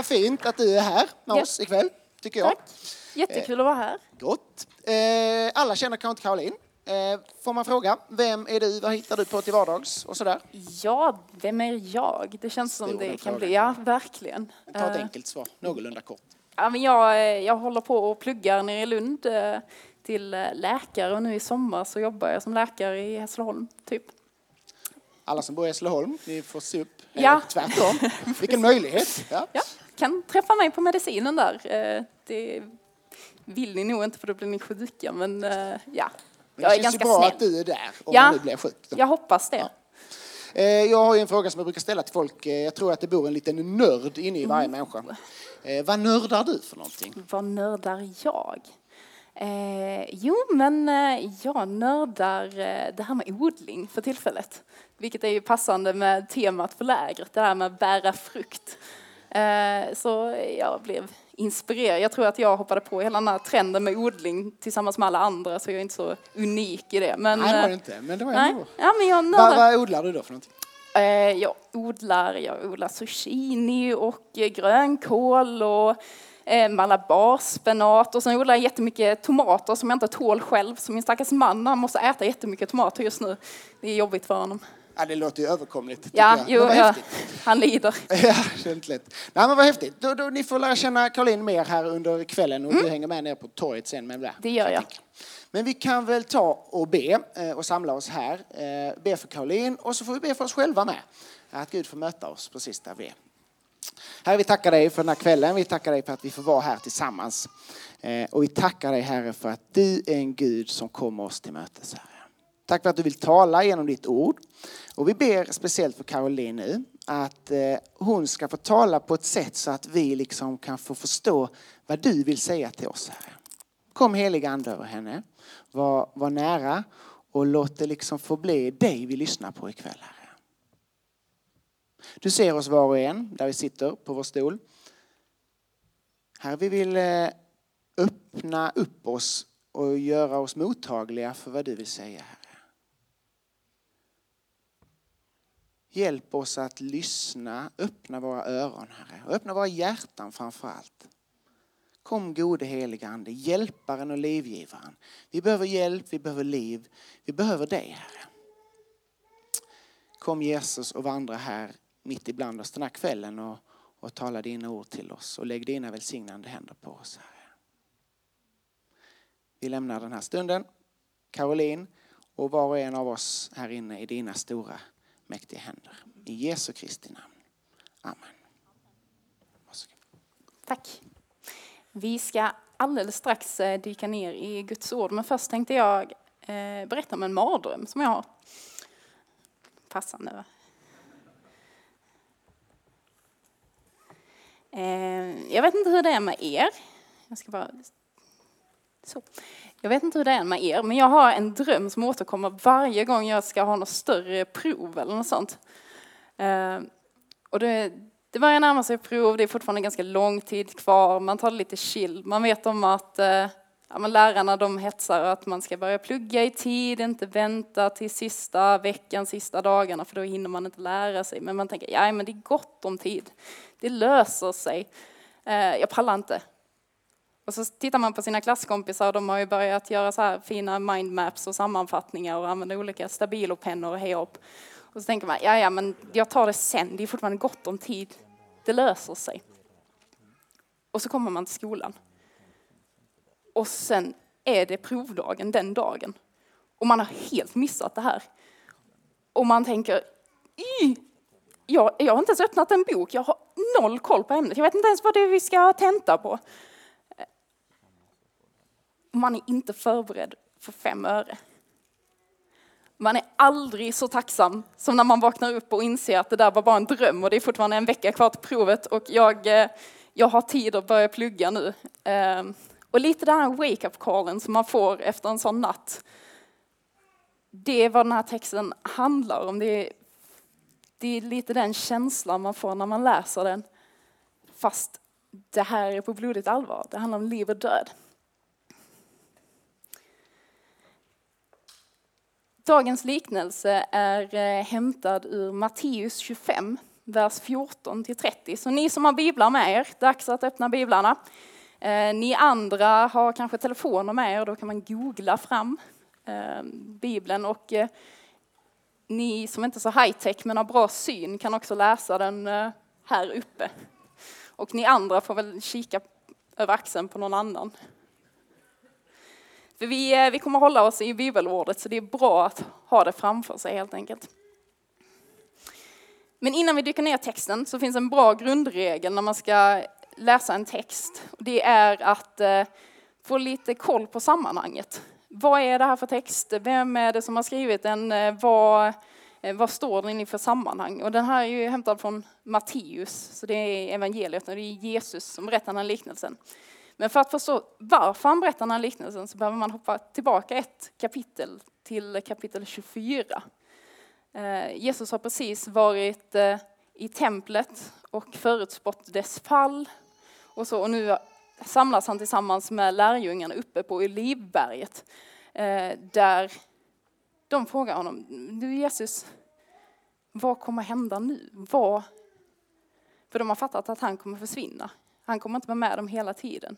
vad fint att du är här med Ja. oss ikväll, tycker jag. Tack. Jättekul att vara här. Gott. Eh, alla känner kanske inte Caroline. Eh, får man fråga, vem är du, vad hittar du på till vardags och sådär? Ja, vem är jag? Det känns som det kan frågan. bli. Ja, verkligen. Ta ett Eh, enkelt svar, någorlunda kort. Ja, men jag, eh, jag håller på och pluggar nere i Lund eh, till eh, läkare och nu i sommar så jobbar jag som läkare i Hässleholm, typ. Alla som bor i Hässleholm, ni får se upp. Eh, Ja. Tvärtom. Vilken möjlighet. Ja. Ja, kan träffa mig på medicinen där. Eh, Det vill ni nog inte för då blir ni sjuka, men eh, ja. Jag det är känns ju ganska bra snäll. att du är där om Ja. nu blir sjuk. då. Jag hoppas det. Eh, Jag har en fråga som jag brukar ställa till folk. Jag tror att det bor en liten nörd inne i varje Mm. människa. Vad nördar du för någonting? Vad nördar jag? Eh, jo, men eh, jag nördar eh, det här med odling för tillfället. Vilket är ju passande med temat för lägret, det här med bära frukt. Eh, så jag blev inspirerad. Jag tror att jag hoppade på hela den här trenden med odling tillsammans med alla andra, så jag är inte så unik i det. Men, Nej, det var eh, det inte, men det var nej. ändå. Ja, men jag Vad, vad odlar du då för någonting? Eh, jag odlar, jag odlar zucchini och grönkål och malabarspenat och sen odlar jag jättemycket tomater som jag inte tål själv. Så min stackars man han måste äta jättemycket tomater just nu. Det är jobbigt för honom. Ja, det låter ju överkomligt. Ja, jag. jo, ja, han lider. Ja, det är inte lätt. Nej, men vad häftigt. Då, då, ni får lära känna Caroline mer här under kvällen och du hänger med ner på torget sen. Med det, Det gör jag. Men vi kan väl ta och be eh, och samla oss här. Eh, Be för Caroline och så får vi be för oss själva med. Att Gud får möta oss precis där vi är. Herre, vi tackar dig för den här kvällen. Vi tackar dig för att vi får vara här tillsammans. Eh, Och vi tackar dig Herre för att du är en Gud som kommer oss till mötes Herre. Tack för att du vill tala genom ditt ord. Och vi ber speciellt för Caroline nu att eh, hon ska få tala på ett sätt så att vi liksom kan få förstå vad du vill säga till oss Herre. Kom heliga Ande över henne. Var, var nära och låt det liksom få bli dig vi lyssnar på ikväll Herre. Du ser oss var och en där vi sitter på vår stol. Herre, vi vill eh, öppna upp oss och göra oss mottagliga för vad du vill säga, Herre. Hjälp oss att lyssna, öppna våra öron, Herre, och öppna våra hjärtan framför allt. Kom gode helige Ande, hjälparen och livgivaren. Vi behöver hjälp, vi behöver liv, vi behöver dig, Herre. Kom Jesus och vandra här mitt ibland oss den här kvällen och, och tala dina ord till oss och lägg dina välsignande händer på oss, Herre. Vi lämnar den här stunden, Caroline och var och en av oss här inne i dina stora mäktiga händer. I Jesu Kristi namn. Amen. Varsågod. Tack. Vi ska alldeles strax eh, dyka ner i Guds ord, men först tänkte jag eh, berätta om en mardröm som jag har. Passande va? Eh, jag vet inte hur det är med er. Jag ska bara... Så. Jag vet inte hur det är med er, men jag har en dröm som återkommer varje gång jag ska ha något större prov eller något sånt. Eh, och det, det börjar närma sig prov, det är fortfarande ganska lång tid kvar, man tar det lite chill. Man vet om att eh, ja, men lärarna de hetsar att man ska börja plugga i tid, inte vänta till sista veckan, sista dagarna, för då hinner man inte lära sig. Men man tänker, ja men det är gott om tid, det löser sig. Eh, jag pallar inte. Och så tittar man på sina klasskompisar, de har ju börjat göra så här fina mindmaps och sammanfattningar och använda olika stabilopennor och hej upp. Och så tänker man, ja ja men jag tar det sen, det är fortfarande gott om tid. Det löser sig. Och så kommer man till skolan. Och sen är det provdagen den dagen. Och man har helt missat det här. Och man tänker, jag, jag har inte ens öppnat en bok, jag har noll koll på ämnet. Jag vet inte ens vad det är vi ska tenta på. Man är inte förberedd för fem öre. Man är aldrig så tacksam som när man vaknar upp och inser att det där var bara en dröm och det är fortfarande en vecka kvar till provet och jag, eh, jag har tid att börja plugga nu. Ehm, och lite den här wake-up callen som man får efter en sån natt. Det är vad den här texten handlar om. Det är, det är lite den känslan man får när man läser den. Fast det här är på blodigt allvar. Det handlar om liv och död. Dagens liknelse är eh, hämtad ur Matteus 25, vers 14-30. Så ni som har biblar med er, dags att öppna biblarna. Eh, ni andra har kanske telefoner med er, då kan man googla fram eh, Bibeln. Och ni som inte är så high tech men har bra syn kan också läsa den här uppe. Och ni andra får väl kika över axeln på någon annan. För vi, eh, vi kommer hålla oss i bibelordet så det är bra att ha det framför sig helt enkelt. Men innan vi dyker ner i texten så finns en bra grundregel när man ska läsa en text. Det är att eh, få lite koll på sammanhanget. Vad är det här för text? Vem är det som har skrivit den? Eh, vad, vad står den i för sammanhang? Och den här är ju hämtad från Matteus, så det är evangeliet och det är Jesus som berättar den här liknelsen. Men för att förstå varför han berättar den här liknelsen så behöver man hoppa tillbaka ett kapitel till kapitel 24. Eh, Jesus har precis varit eh, i templet och förutspått dess fall och, så, och nu samlas han tillsammans med lärjungarna uppe på Olivberget. Eh, där de frågar honom, du Jesus, vad kommer hända nu? Vad? För de har fattat att han kommer försvinna. Han kommer inte vara med dem hela tiden.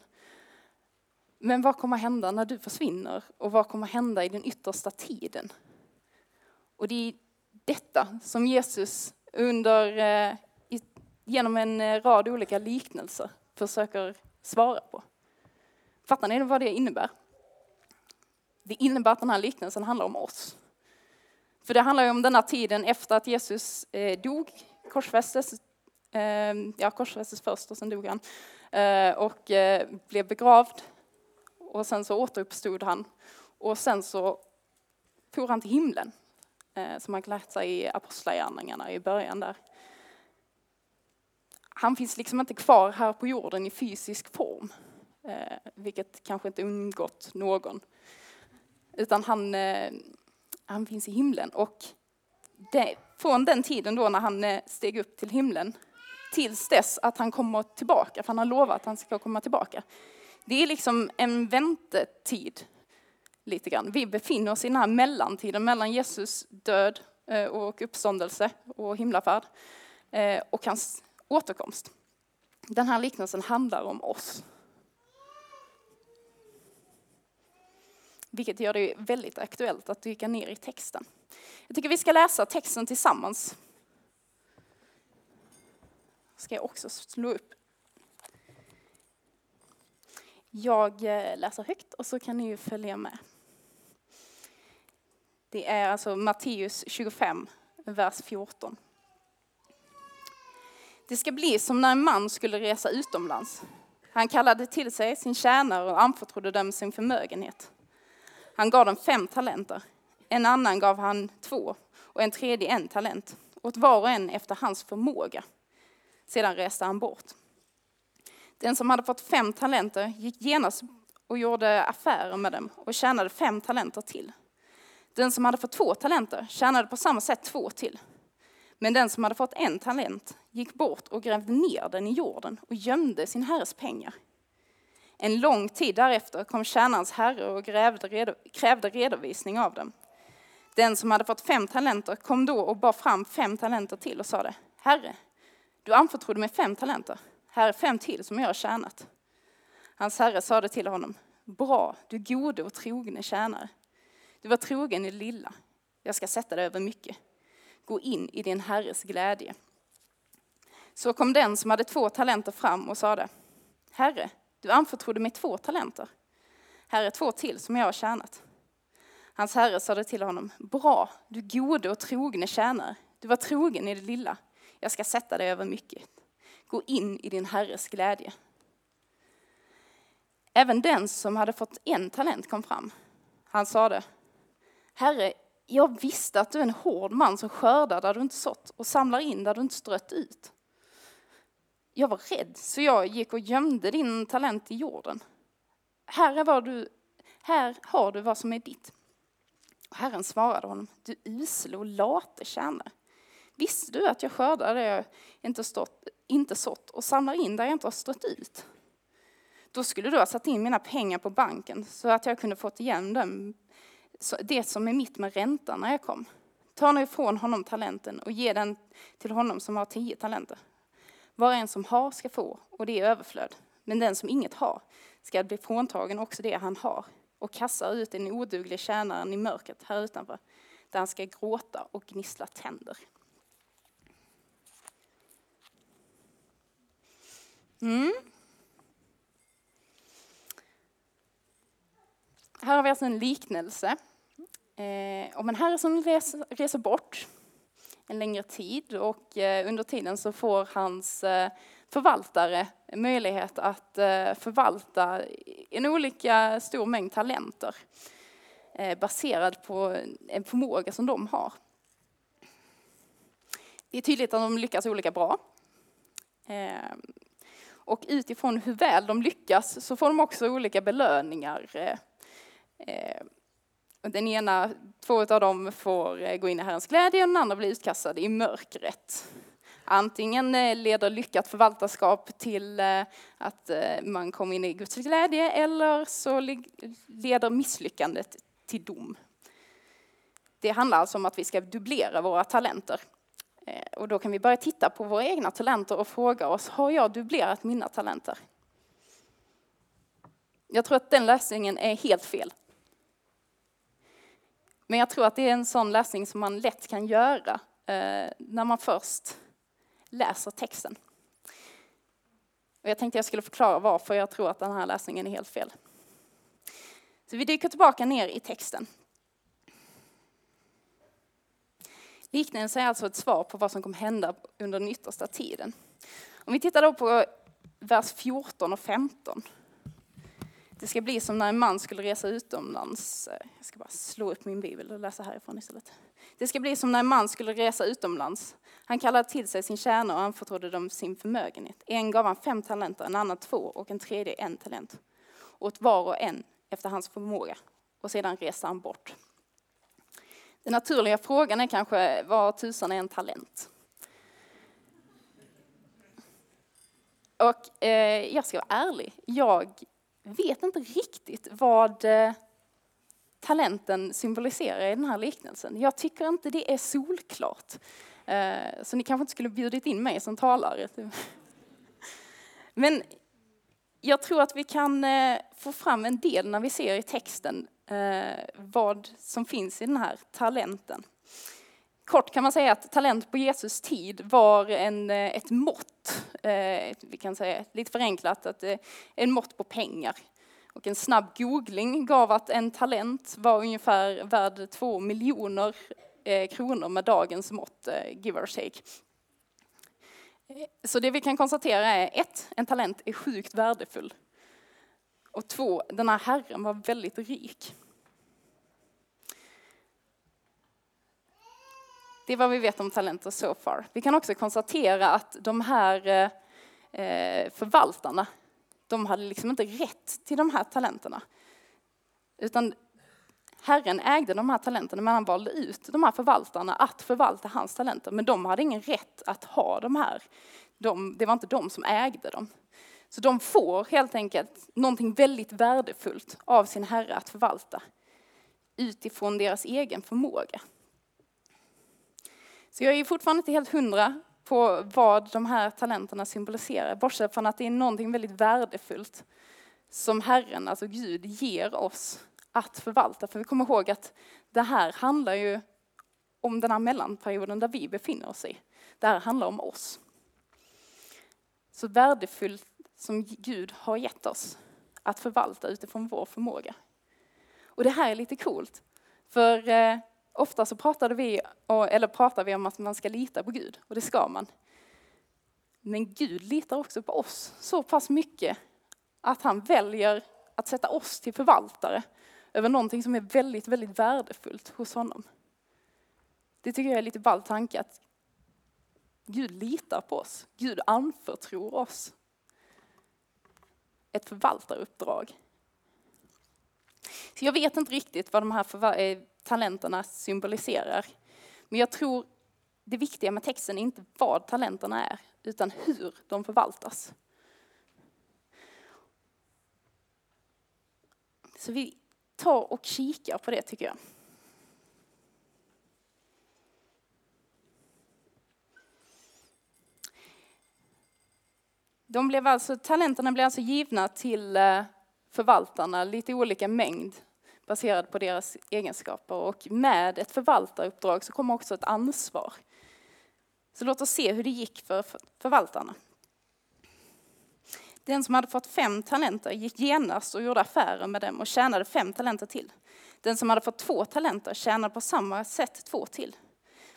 Men vad kommer hända när du försvinner? Och vad kommer hända i den yttersta tiden? Och det är detta som Jesus under, eh, genom en eh, rad olika liknelser försöker svara på. Fattar ni vad det innebär? Det innebär att den här liknelsen handlar om oss. För det handlar ju om den här tiden efter att Jesus eh, dog, korsfästes, Ehm, ja korsfästes först och sen dog han, ehm, och eh, blev begravd. Och sen så återuppstod han. Och sen så for han till himlen, eh, som man kan läsa i Apostlagärningarna i början där han finns liksom inte kvar här på jorden i fysisk form, eh, vilket kanske inte undgått någon. Utan han, han finns i himlen. Och det, från den tiden då när han steg upp till himlen tills dess att han kommer tillbaka, för han har lovat att han ska komma tillbaka. Det är liksom en väntetid lite grann. Vi befinner oss i den här mellantiden mellan Jesus död eh, och uppståndelse och himlafärd eh, och hans återkomst. Den här liknelsen handlar om oss. Vilket gör det väldigt aktuellt att dyka ner i texten. Jag tycker vi ska läsa texten tillsammans. Ska jag också slå upp. Jag eh, läser högt och så kan ni följa med. Det är alltså Matteus 25, vers 14. Det ska bli som när en man skulle resa utomlands. Han kallade till sig sin tjänare och anförtrodde dem sin förmögenhet. Han gav dem fem talenter. En annan gav han två och en tredje en talent, åt var och en efter hans förmåga. Sedan reste han bort. Den som hade fått fem talenter gick genast och gjorde affärer med dem och tjänade fem talenter till. Den som hade fått två talenter tjänade på samma sätt två till. Men den som hade fått en talent gick bort och grävde ner den i jorden och gömde sin herres pengar. En lång tid därefter kom tjänarens herre och grävde, krävde redovisning av dem. Den som hade fått fem talenter kom då och bar fram fem talenter till och sade, Herre, du anförtrodde mig fem talenter. Här är fem till som jag har tjänat. Hans herre sade till honom, Bra, du gode och trogne tjänare. Du var trogen i det lilla. Jag ska sätta dig över mycket gå in i din herres glädje. Så kom den som hade två talenter fram och sade, Herre, du anförtrodde mig två talenter. Här är två till som jag har tjänat. Hans herre sade till honom, bra, du gode och trogne tjänare. Du var trogen i det lilla. Jag ska sätta dig över mycket. Gå in i din herres glädje. Även den som hade fått en talent kom fram. Han sade, Herre, jag visste att du är en hård man som skördar där du inte sått och samlar in där du inte strött ut. Jag var rädd, så jag gick och gömde din talent i jorden. Här, är vad du, här har du vad som är ditt. Herren svarade honom, du usle och late tjänare. Visste du att jag skördar där jag inte, stått, inte sått och samlar in där jag inte har strött ut? Då skulle du ha satt in mina pengar på banken så att jag kunde fått igen dem det som är mitt med räntan när jag kom. Ta nu ifrån honom talenten och ge den till honom som har tio talenter. Var och en som har ska få, och det är överflöd. Men den som inget har ska bli fråntagen också det han har och kasta ut den oduglige tjänaren i mörkret här utanför, där han ska gråta och gnissla tänder. Mm. Här har vi alltså en liknelse eh, om en herre som reser, reser bort en längre tid och eh, under tiden så får hans eh, förvaltare möjlighet att eh, förvalta en olika stor mängd talenter eh, baserad på en förmåga som de har. Det är tydligt att de lyckas olika bra. Eh, och utifrån hur väl de lyckas så får de också olika belöningar. Eh, eh, den ena, två av dem får eh, gå in i Herrens glädje och den andra blir utkastad i mörkret. Antingen leder lyckat förvaltarskap till att man kommer in i Guds glädje eller så leder misslyckandet till dom. Det handlar alltså om att vi ska dubblera våra talenter. Eh, och då kan vi börja titta på våra egna talenter och fråga oss, har jag dubblerat mina talenter? Jag tror att den lösningen är helt fel. Men jag tror att det är en sån läsning som man lätt kan göra eh, när man först läser texten. Och jag tänkte jag skulle förklara varför jag tror att den här läsningen är helt fel. Så vi dyker tillbaka ner i texten. Liknelsen är alltså ett svar på vad som kommer hända under den yttersta tiden. Om vi tittar då på vers 14 och 15 det ska bli som när en man skulle resa utomlands. Jag ska bara slå upp min bibel och läsa härifrån istället. Det ska bli som när en man skulle resa utomlands. Han kallade till sig sin tjänare och anförtrodde dem sin förmögenhet. En gav han fem talenter, en annan två och en tredje en talent. Åt var och en efter hans förmåga. Och sedan reste han bort. Den naturliga frågan är kanske, vad tusan är en talent? Och eh, jag ska vara ärlig, jag vet inte riktigt vad eh, talenten symboliserar i den här liknelsen. Jag tycker inte det är solklart. Eh, så ni kanske inte skulle bjudit in mig som talare. Men jag tror att vi kan eh, få fram en del när vi ser i texten Eh, vad som finns i den här talenten. Kort kan man säga att talent på Jesus tid var en, eh, ett mått, eh, vi kan säga lite förenklat, att en mått på pengar. Och en snabb googling gav att en talent var ungefär värd två miljoner kronor med dagens mått, give or take. Så det vi kan konstatera är ett, en talent är sjukt värdefull. Och två, den här herren var väldigt rik. Det är vad vi vet om talenter so far. Vi kan också konstatera att de här eh, eh, förvaltarna, de hade liksom inte rätt till de här talenterna. Utan Herren ägde de här talenterna, men han valde ut de här förvaltarna att förvalta hans talenter. Men de hade ingen rätt att ha de här. De, det var inte de som ägde dem. Så de får helt enkelt någonting väldigt värdefullt av sin Herre att förvalta utifrån deras egen förmåga. Så jag är fortfarande inte helt hundra på vad de här talenterna symboliserar, bortsett från att det är någonting väldigt värdefullt som Herren, alltså Gud, ger oss att förvalta. För vi kommer ihåg att det här handlar ju om den här mellanperioden där vi befinner oss i. Det här handlar om oss. Så värdefullt som Gud har gett oss att förvalta utifrån vår förmåga. Och det här är lite coolt. För eh, ofta så pratade vi, eller pratar vi om att man ska lita på Gud, och det ska man. Men Gud litar också på oss så pass mycket att han väljer att sätta oss till förvaltare över någonting som är väldigt, väldigt värdefullt hos honom. Det tycker jag är lite ball tanke att Gud litar på oss. Gud anförtror oss ett förvaltaruppdrag. Så jag vet inte riktigt vad de här eh, talenterna symboliserar. Men jag tror det viktiga med texten är inte vad talenterna är, utan hur de förvaltas. Så vi tar och kikar på det tycker jag. De blev alltså, talenterna blev alltså givna till eh, förvaltarna, lite olika mängd baserat på deras egenskaper. Och med ett förvaltaruppdrag så kommer också ett ansvar. Så låt oss se hur det gick för förvaltarna. Den som hade fått fem talenter gick genast och gjorde affärer med dem och tjänade fem talenter till. Den som hade fått två talenter tjänade på samma sätt två till.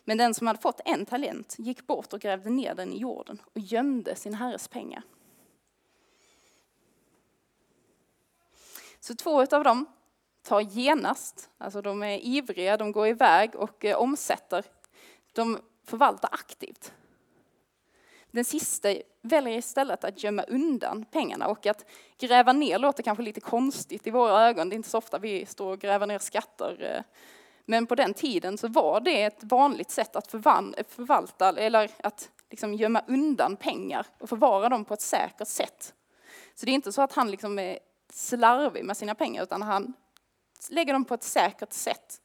Men den som hade fått en talent gick bort och grävde ner den i jorden och gömde sin herres pengar. Så två av dem tar genast, alltså de är ivriga, de går iväg och eh, omsätter. De förvaltar aktivt. Den sista väljer istället att gömma undan pengarna och att gräva ner låter kanske lite konstigt i våra ögon. Det är inte så ofta vi står och gräver ner skatter. Eh, men på den tiden så var det ett vanligt sätt att förvalta eller att liksom gömma undan pengar och förvara dem på ett säkert sätt. Så det är inte så att han liksom är slarvig med sina pengar utan han lägger dem på ett säkert sätt.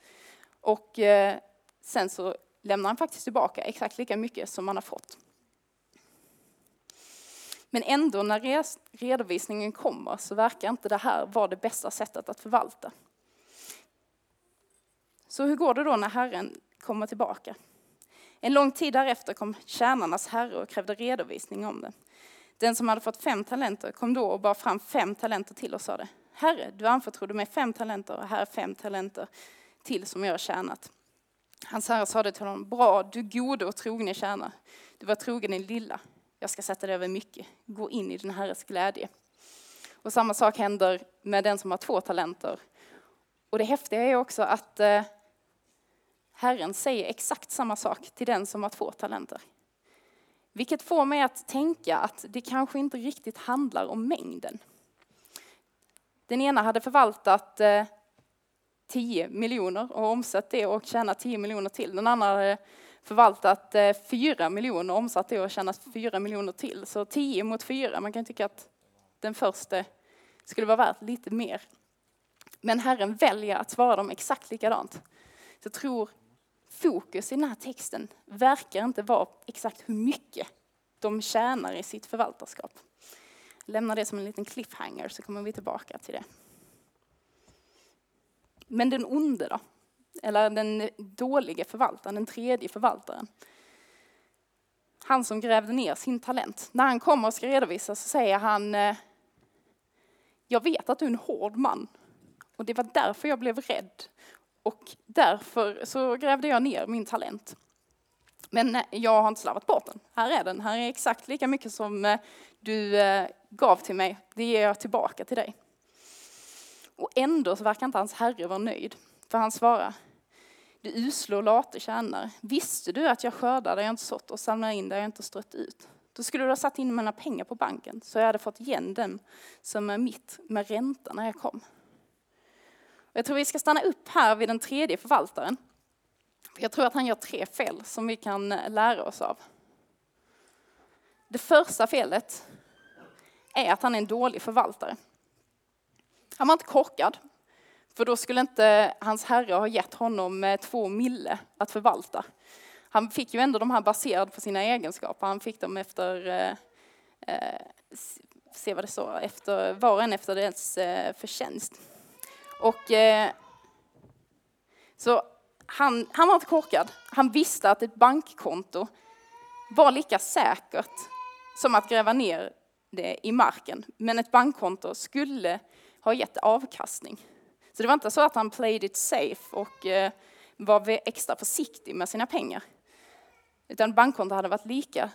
Och eh, sen så lämnar han faktiskt tillbaka exakt lika mycket som han har fått. Men ändå när redovisningen kommer så verkar inte det här vara det bästa sättet att förvalta. Så hur går det då när Herren kommer tillbaka? En lång tid därefter kom tjänarnas herre och krävde redovisning om det. Den som hade fått fem talenter kom då och bar fram fem talenter till och sade Herre, du anförtrodde mig fem talenter och här är fem talenter till som jag har tjänat. Hans herre sade till honom, bra, du gode och trogne tjänare. Du var trogen i lilla, jag ska sätta dig över mycket. Gå in i din herres glädje. Och samma sak händer med den som har två talenter. Och det häftiga är också att eh, Herren säger exakt samma sak till den som har två talenter. Vilket får mig att tänka att det kanske inte riktigt handlar om mängden. Den ena hade förvaltat eh, 10 miljoner och omsatt det och tjänat 10 miljoner till. Den andra hade förvaltat eh, 4 miljoner och omsatt det och tjänat 4 miljoner till. Så 10 mot 4, man kan tycka att den första skulle vara värt lite mer. Men Herren väljer att svara dem exakt likadant. Så jag tror fokus i den här texten verkar inte vara exakt hur mycket de tjänar i sitt förvaltarskap. Jag lämnar det som en liten cliffhanger så kommer vi tillbaka till det. Men den onde då? Eller den dåliga förvaltaren, den tredje förvaltaren. Han som grävde ner sin talent. När han kommer och ska redovisa så säger han eh, Jag vet att du är en hård man och det var därför jag blev rädd och därför så grävde jag ner min talent. Men eh, jag har inte slarvat bort den. Här är den. Här är exakt lika mycket som eh, du eh, gav till mig. Det ger jag tillbaka till dig. Och ändå så verkar inte hans herre vara nöjd. För han svarar, du usla och late tjänare, visste du att jag skördar där jag inte sått och samlar in där jag inte strött ut? Då skulle du ha satt in mina pengar på banken så jag hade fått igen dem som är mitt med ränta när jag kom. Jag tror vi ska stanna upp här vid den tredje förvaltaren. Jag tror att han gör tre fel som vi kan eh, lära oss av. Det första felet är att han är en dålig förvaltare. Han var inte korkad. För då skulle inte hans herre ha gett honom eh, två mille att förvalta. Han fick ju ändå de här baserade på sina egenskaper. Han fick dem efter, eh, eh se vad det så, efter, var och en efter dess eh, förtjänst. Och, eh, så han, han var inte korkad. Han visste att ett bankkonto var lika säkert som att gräva ner det i marken. Men ett bankkonto skulle ha gett avkastning. Så det var inte så att han played it safe och eh, var extra försiktig med sina pengar. Utan bankkonto hade varit lika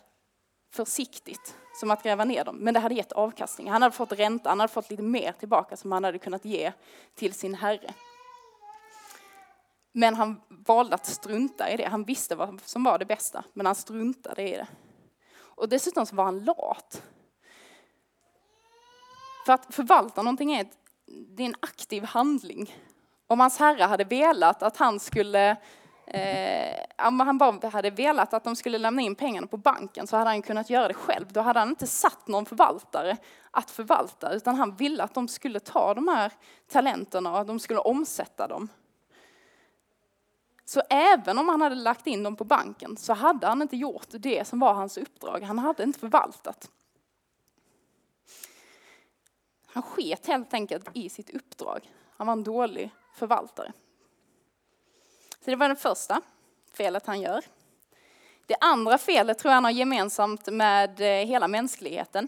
försiktigt som att gräva ner dem. Men det hade gett avkastning. Han hade fått ränta, han hade fått lite mer tillbaka som han hade kunnat ge till sin herre. Men han valde att strunta i det. Han visste vad som var det bästa, men han struntade i det. Och dessutom så var han lat. För att förvalta någonting är ett det är en aktiv handling. Om hans herre hade velat att han skulle Eh, om han bara hade velat att de skulle lämna in pengarna på banken så hade han kunnat göra det själv. Då hade han inte satt någon förvaltare att förvalta utan han ville att de skulle ta de här talenterna och att de skulle omsätta dem. Så även om han hade lagt in dem på banken så hade han inte gjort det som var hans uppdrag. Han hade inte förvaltat. Han sket helt enkelt i sitt uppdrag. Han var en dålig förvaltare. Så det var det första felet han gör. Det andra felet tror jag han har gemensamt med eh, hela mänskligheten.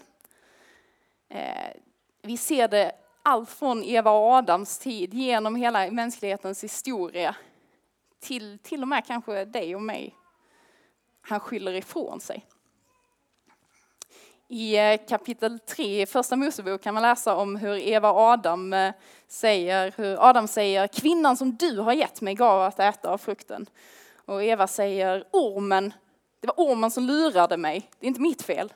Eh, vi ser det allt från Eva och Adams tid genom hela mänsklighetens historia till till och med kanske dig och mig. Han skyller ifrån sig. I eh, kapitel 3 i första Mosebok kan man läsa om hur Eva och Adam eh, säger, hur Adam säger, kvinnan som du har gett mig gav att äta av frukten. Och Eva säger, ormen, det var ormen som lurade mig, det är inte mitt fel.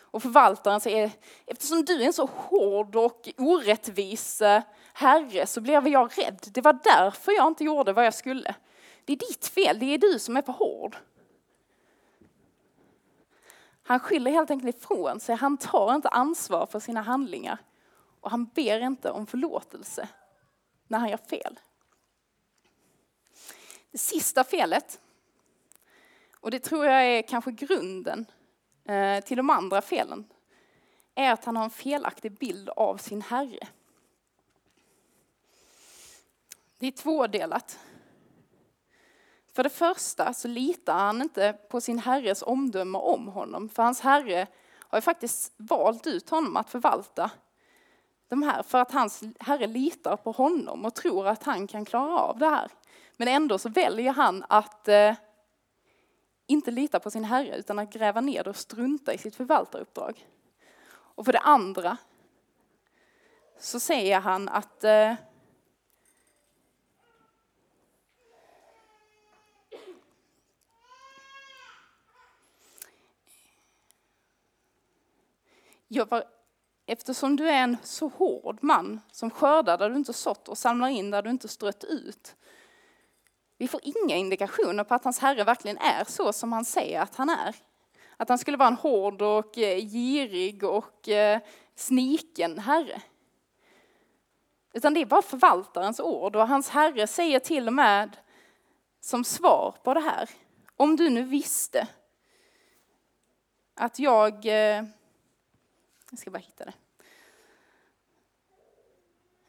Och förvaltaren säger, eftersom du är en så hård och orättvis eh, herre så blev jag rädd. Det var därför jag inte gjorde vad jag skulle. Det är ditt fel, det är du som är för hård. Han skyller helt enkelt ifrån sig, han tar inte ansvar för sina handlingar. Och han ber inte om förlåtelse när han gör fel. Det sista felet, och det tror jag är kanske grunden eh, till de andra felen, är att han har en felaktig bild av sin Herre. Det är tvådelat. För det första så litar han inte på sin herres omdöme om honom, för hans herre har ju faktiskt valt ut honom att förvalta de här för att hans herre litar på honom och tror att han kan klara av det här. Men ändå så väljer han att eh, inte lita på sin herre utan att gräva ner det och strunta i sitt förvaltaruppdrag. Och för det andra så säger han att eh, jag var, eftersom du är en så hård man som skördar där du inte sått och samlar in där du inte strött ut vi får inga indikationer på att hans herre verkligen är så som han säger att han är. Att han skulle vara en hård och eh, girig och eh, sniken herre. Utan det är bara förvaltarens ord och hans herre säger till och med som svar på det här. Om du nu visste att jag, eh, jag ska bara hitta det.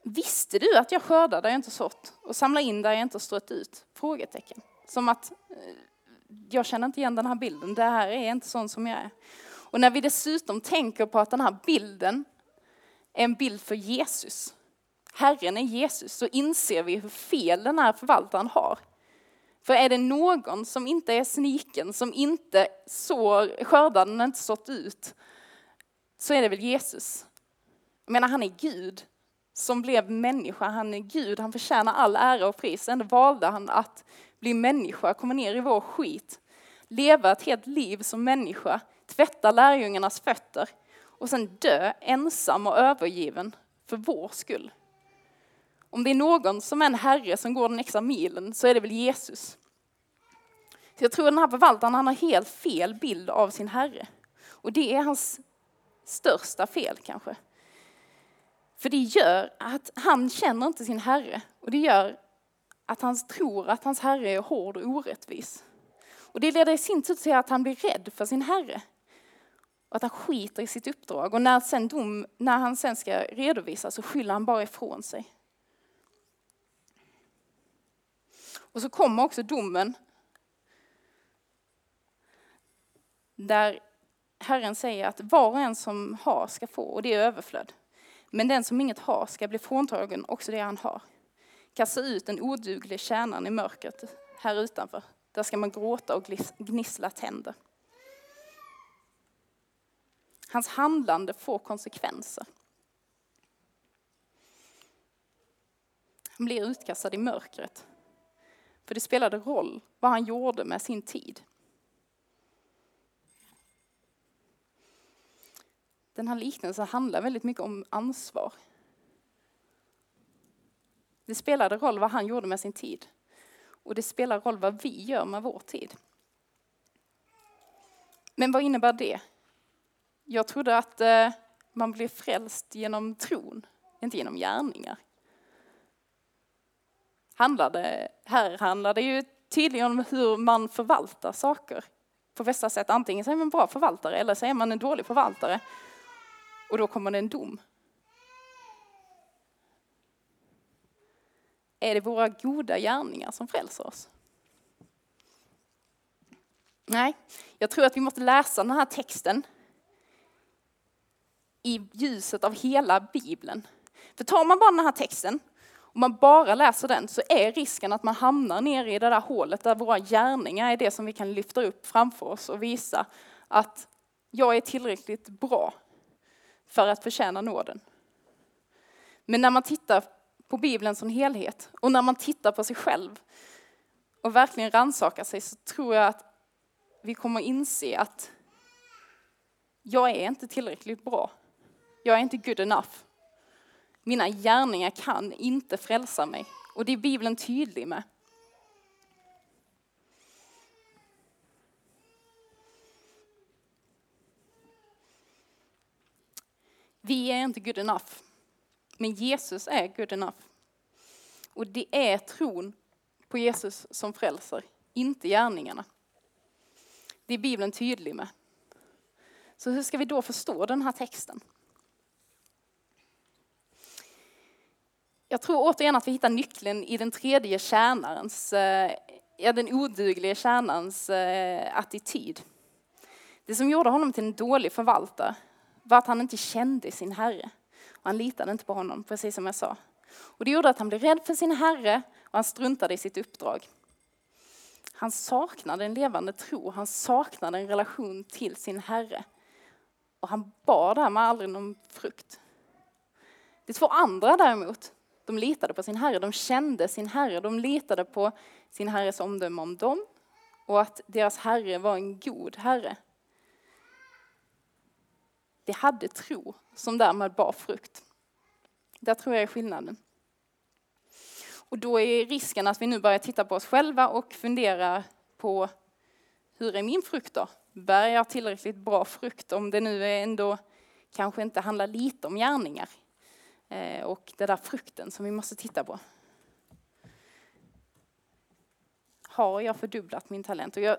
Visste du att jag skördar där jag inte sått och samlar in där jag inte strött ut? Frågetecken. Som att eh, jag känner inte igen den här bilden, det här är inte sån som jag är. Och när vi dessutom tänker på att den här bilden är en bild för Jesus, Herren är Jesus, så inser vi hur fel den här förvaltaren har. För är det någon som inte är sniken, som inte sår, skördar den inte sått ut, så är det väl Jesus. Jag menar, han är Gud som blev människa. Han är Gud, han förtjänar all ära och pris. Ändå valde han att bli människa, komma ner i vår skit, leva ett helt liv som människa, tvätta lärjungarnas fötter och sen dö ensam och övergiven för vår skull. Om det är någon som är en herre som går den extra milen så är det väl Jesus. Så jag tror att den här förvaltaren han har helt fel bild av sin herre. Och det är hans största fel kanske. För det gör att han känner inte sin herre och det gör att han tror att hans herre är hård och orättvis. Och det leder i sin tur till att han blir rädd för sin herre. Och att han skiter i sitt uppdrag. Och när, sen dom, när han sen ska redovisa så skyller han bara ifrån sig. Och så kommer också domen. Där Herren säger att var och en som har ska få, och det är överflöd. Men den som inget har ska bli fråntagen också det han har. Kasta ut den oduglig tjänaren i mörkret här utanför. Där ska man gråta och gnissla tänder. Hans handlande får konsekvenser. Han blir utkastad i mörkret. För det spelade roll vad han gjorde med sin tid. Den här liknelsen handlar väldigt mycket om ansvar. Det spelade roll vad han gjorde med sin tid. Och det spelar roll vad vi gör med vår tid. Men vad innebär det? Jag trodde att eh, man blir frälst genom tron, inte genom gärningar. Handlade, här handlar det ju tydligen om hur man förvaltar saker på bästa sätt. Antingen så är man en bra förvaltare eller så är man en dålig förvaltare och då kommer det en dom. Är det våra goda gärningar som frälser oss? Nej, jag tror att vi måste läsa den här texten i ljuset av hela Bibeln. För tar man bara den här texten om man bara läser den så är risken att man hamnar ner i det där hålet där våra gärningar är det som vi kan lyfta upp framför oss och visa att jag är tillräckligt bra för att förtjäna nåden. Men när man tittar på Bibeln som helhet och när man tittar på sig själv och verkligen rannsakar sig så tror jag att vi kommer inse att jag är inte tillräckligt bra. Jag är inte good enough. Mina gärningar kan inte frälsa mig. Och det är Bibeln tydlig med. Vi är inte good enough. Men Jesus är good enough. Och det är tron på Jesus som frälser, inte gärningarna. Det är Bibeln tydlig med. Så hur ska vi då förstå den här texten? Jag tror återigen att vi hittar nyckeln i den tredje tjänarens, eh, ja, den oduglige tjänarens eh, attityd. Det som gjorde honom till en dålig förvaltare var att han inte kände sin herre. Och han litade inte på honom, precis som jag sa. Och det gjorde att han blev rädd för sin herre och han struntade i sitt uppdrag. Han saknade en levande tro, han saknade en relation till sin herre. Och han bar därmed aldrig någon frukt. De två andra däremot, de litade på sin herre, de kände sin herre, de litade på sin herres omdöme om dem och att deras herre var en god herre. De hade tro som därmed bar frukt. Där tror jag är skillnaden. Och då är risken att vi nu börjar titta på oss själva och fundera på hur är min frukt då? Bär jag tillräckligt bra frukt om det nu ändå kanske inte handlar lite om gärningar eh, och den där frukten som vi måste titta på. Har jag fördubblat min talent? Och jag,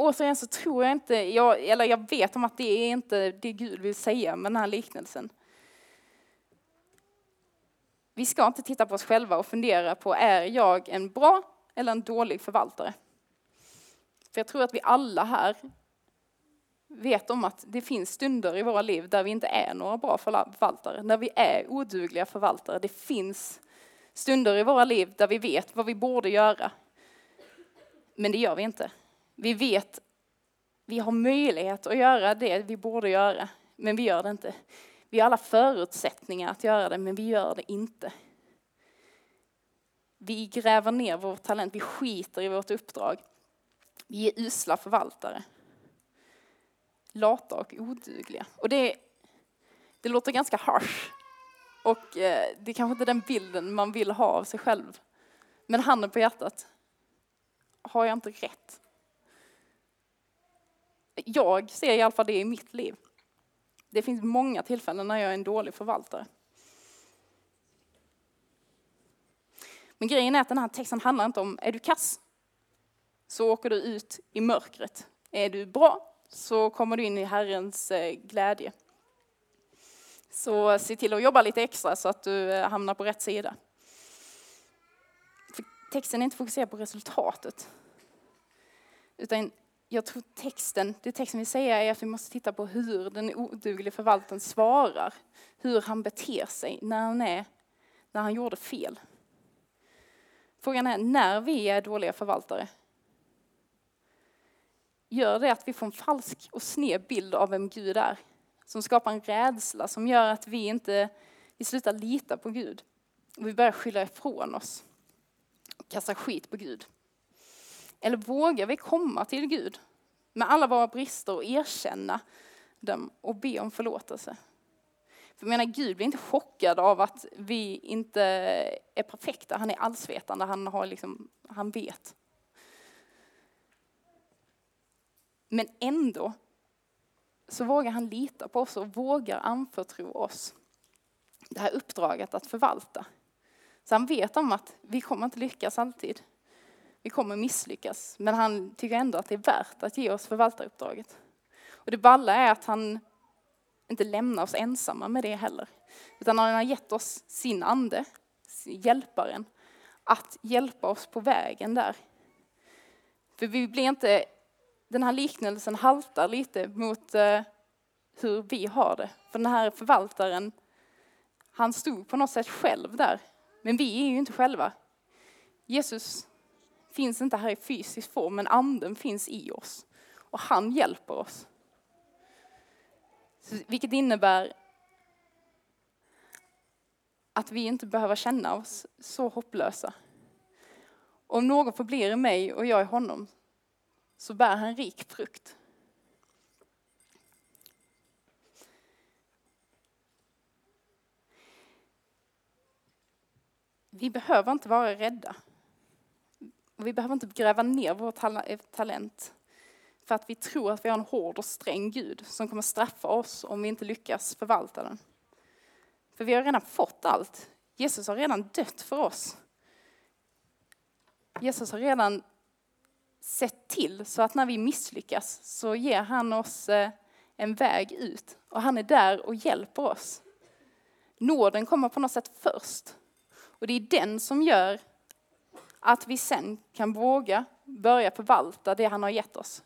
återigen så tror jag inte, jag, eller jag vet om att det är inte det Gud vill säga med den här liknelsen. Vi ska inte titta på oss själva och fundera på, är jag en bra eller en dålig förvaltare? För jag tror att vi alla här vet om att det finns stunder i våra liv där vi inte är några bra förvaltare, när vi är odugliga förvaltare. Det finns stunder i våra liv där vi vet vad vi borde göra, men det gör vi inte. Vi vet, vi har möjlighet att göra det vi borde göra, men vi gör det inte. Vi har alla förutsättningar att göra det, men vi gör det inte. Vi gräver ner vår talent, vi skiter i vårt uppdrag. Vi är usla förvaltare. Lata och odugliga. Och det, det låter ganska harsh. Och eh, det är kanske inte den bilden man vill ha av sig själv. Men handen på hjärtat, har jag inte rätt? Jag ser i alla fall det i mitt liv. Det finns många tillfällen när jag är en dålig förvaltare. Men grejen är att den här texten handlar inte om, är du kass så åker du ut i mörkret. Är du bra så kommer du in i Herrens eh, glädje. Så se till att jobba lite extra så att du eh, hamnar på rätt sida. För texten är inte fokuserad på resultatet. Utan jag tror texten, det texten vill säga är att vi måste titta på hur den oduglige förvaltaren svarar. Hur han beter sig när han, är, när han gjorde fel. Frågan är, när vi är dåliga förvaltare, gör det att vi får en falsk och sned bild av vem Gud är. Som skapar en rädsla som gör att vi inte vi slutar lita på Gud. Och vi börjar skylla ifrån oss och kasta skit på Gud. Eller vågar vi komma till Gud med alla våra brister och erkänna dem och be om förlåtelse? För jag menar, Gud blir inte chockad av att vi inte är perfekta. Han är allsvetande, han, har liksom, han vet. Men ändå så vågar han lita på oss och vågar anförtro oss det här uppdraget att förvalta. Så han vet om att vi kommer inte lyckas alltid. Vi kommer misslyckas, men han tycker ändå att det är värt att ge oss förvaltaruppdraget. Och det balla är att han inte lämnar oss ensamma med det heller. Utan han har gett oss sin ande, hjälparen, att hjälpa oss på vägen där. För vi blir inte, den här liknelsen haltar lite mot eh, hur vi har det. För den här förvaltaren, han stod på något sätt själv där. Men vi är ju inte själva. Jesus finns inte här i fysisk form, men anden finns i oss. Och han hjälper oss. Vilket innebär att vi inte behöver känna oss så hopplösa. Om någon förblir i mig och jag i honom så bär han rik frukt. Vi behöver inte vara rädda. Vi behöver inte gräva ner vår eh, talent för att vi tror att vi har en hård och sträng Gud som kommer straffa oss om vi inte lyckas förvalta den. För vi har redan fått allt. Jesus har redan dött för oss. Jesus har redan sett till så att när vi misslyckas så ger han oss eh, en väg ut. Och han är där och hjälper oss. Nåden kommer på något sätt först. Och det är den som gör att vi sen kan våga börja förvalta det han har gett oss.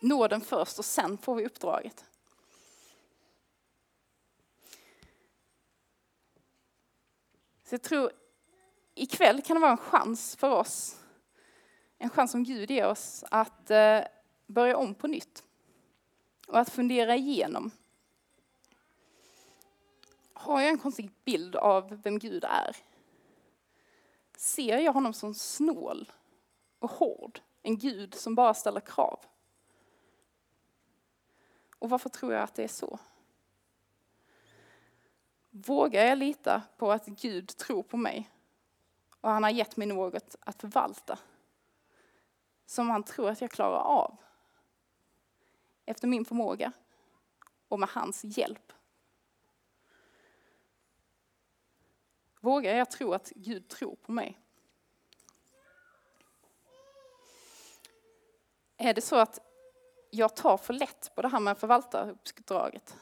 Nåden först och sen får vi uppdraget. Så jag tror ikväll kan det vara en chans för oss, en chans som Gud ger oss att eh, börja om på nytt. Och att fundera igenom. Har jag en konstig bild av vem Gud är? Ser jag honom som snål och hård? En Gud som bara ställer krav? Och varför tror jag att det är så? Vågar jag lita på att Gud tror på mig och han har gett mig något att förvalta som han tror att jag klarar av efter min förmåga och med hans hjälp. Vågar jag tro att Gud tror på mig? Är det så att jag tar för lätt på det här med förvaltaruppdraget?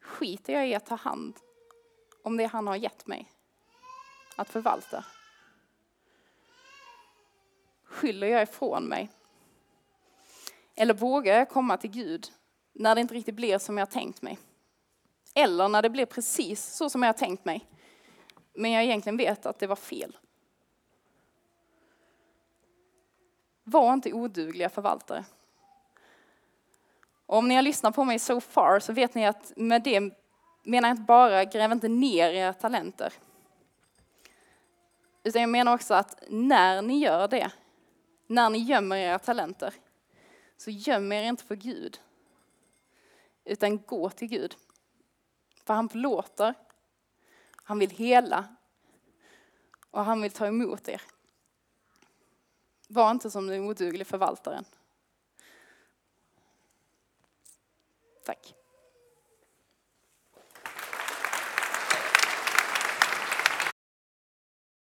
Skiter jag i att ta hand om det han har gett mig att förvalta? Skyller jag ifrån mig? Eller vågar jag komma till Gud när det inte riktigt blir som jag tänkt mig? Eller när det blir precis så som jag tänkt mig, men jag egentligen vet att det var fel. Var inte odugliga förvaltare. Och om ni har lyssnat på mig so far så vet ni att med det menar jag inte bara gräv inte ner era talenter. Utan jag menar också att när ni gör det, när ni gömmer era talenter, så göm er inte för Gud. Utan gå till Gud. För han förlåter, han vill hela och han vill ta emot er. Var inte som den oduglig förvaltaren. Tack.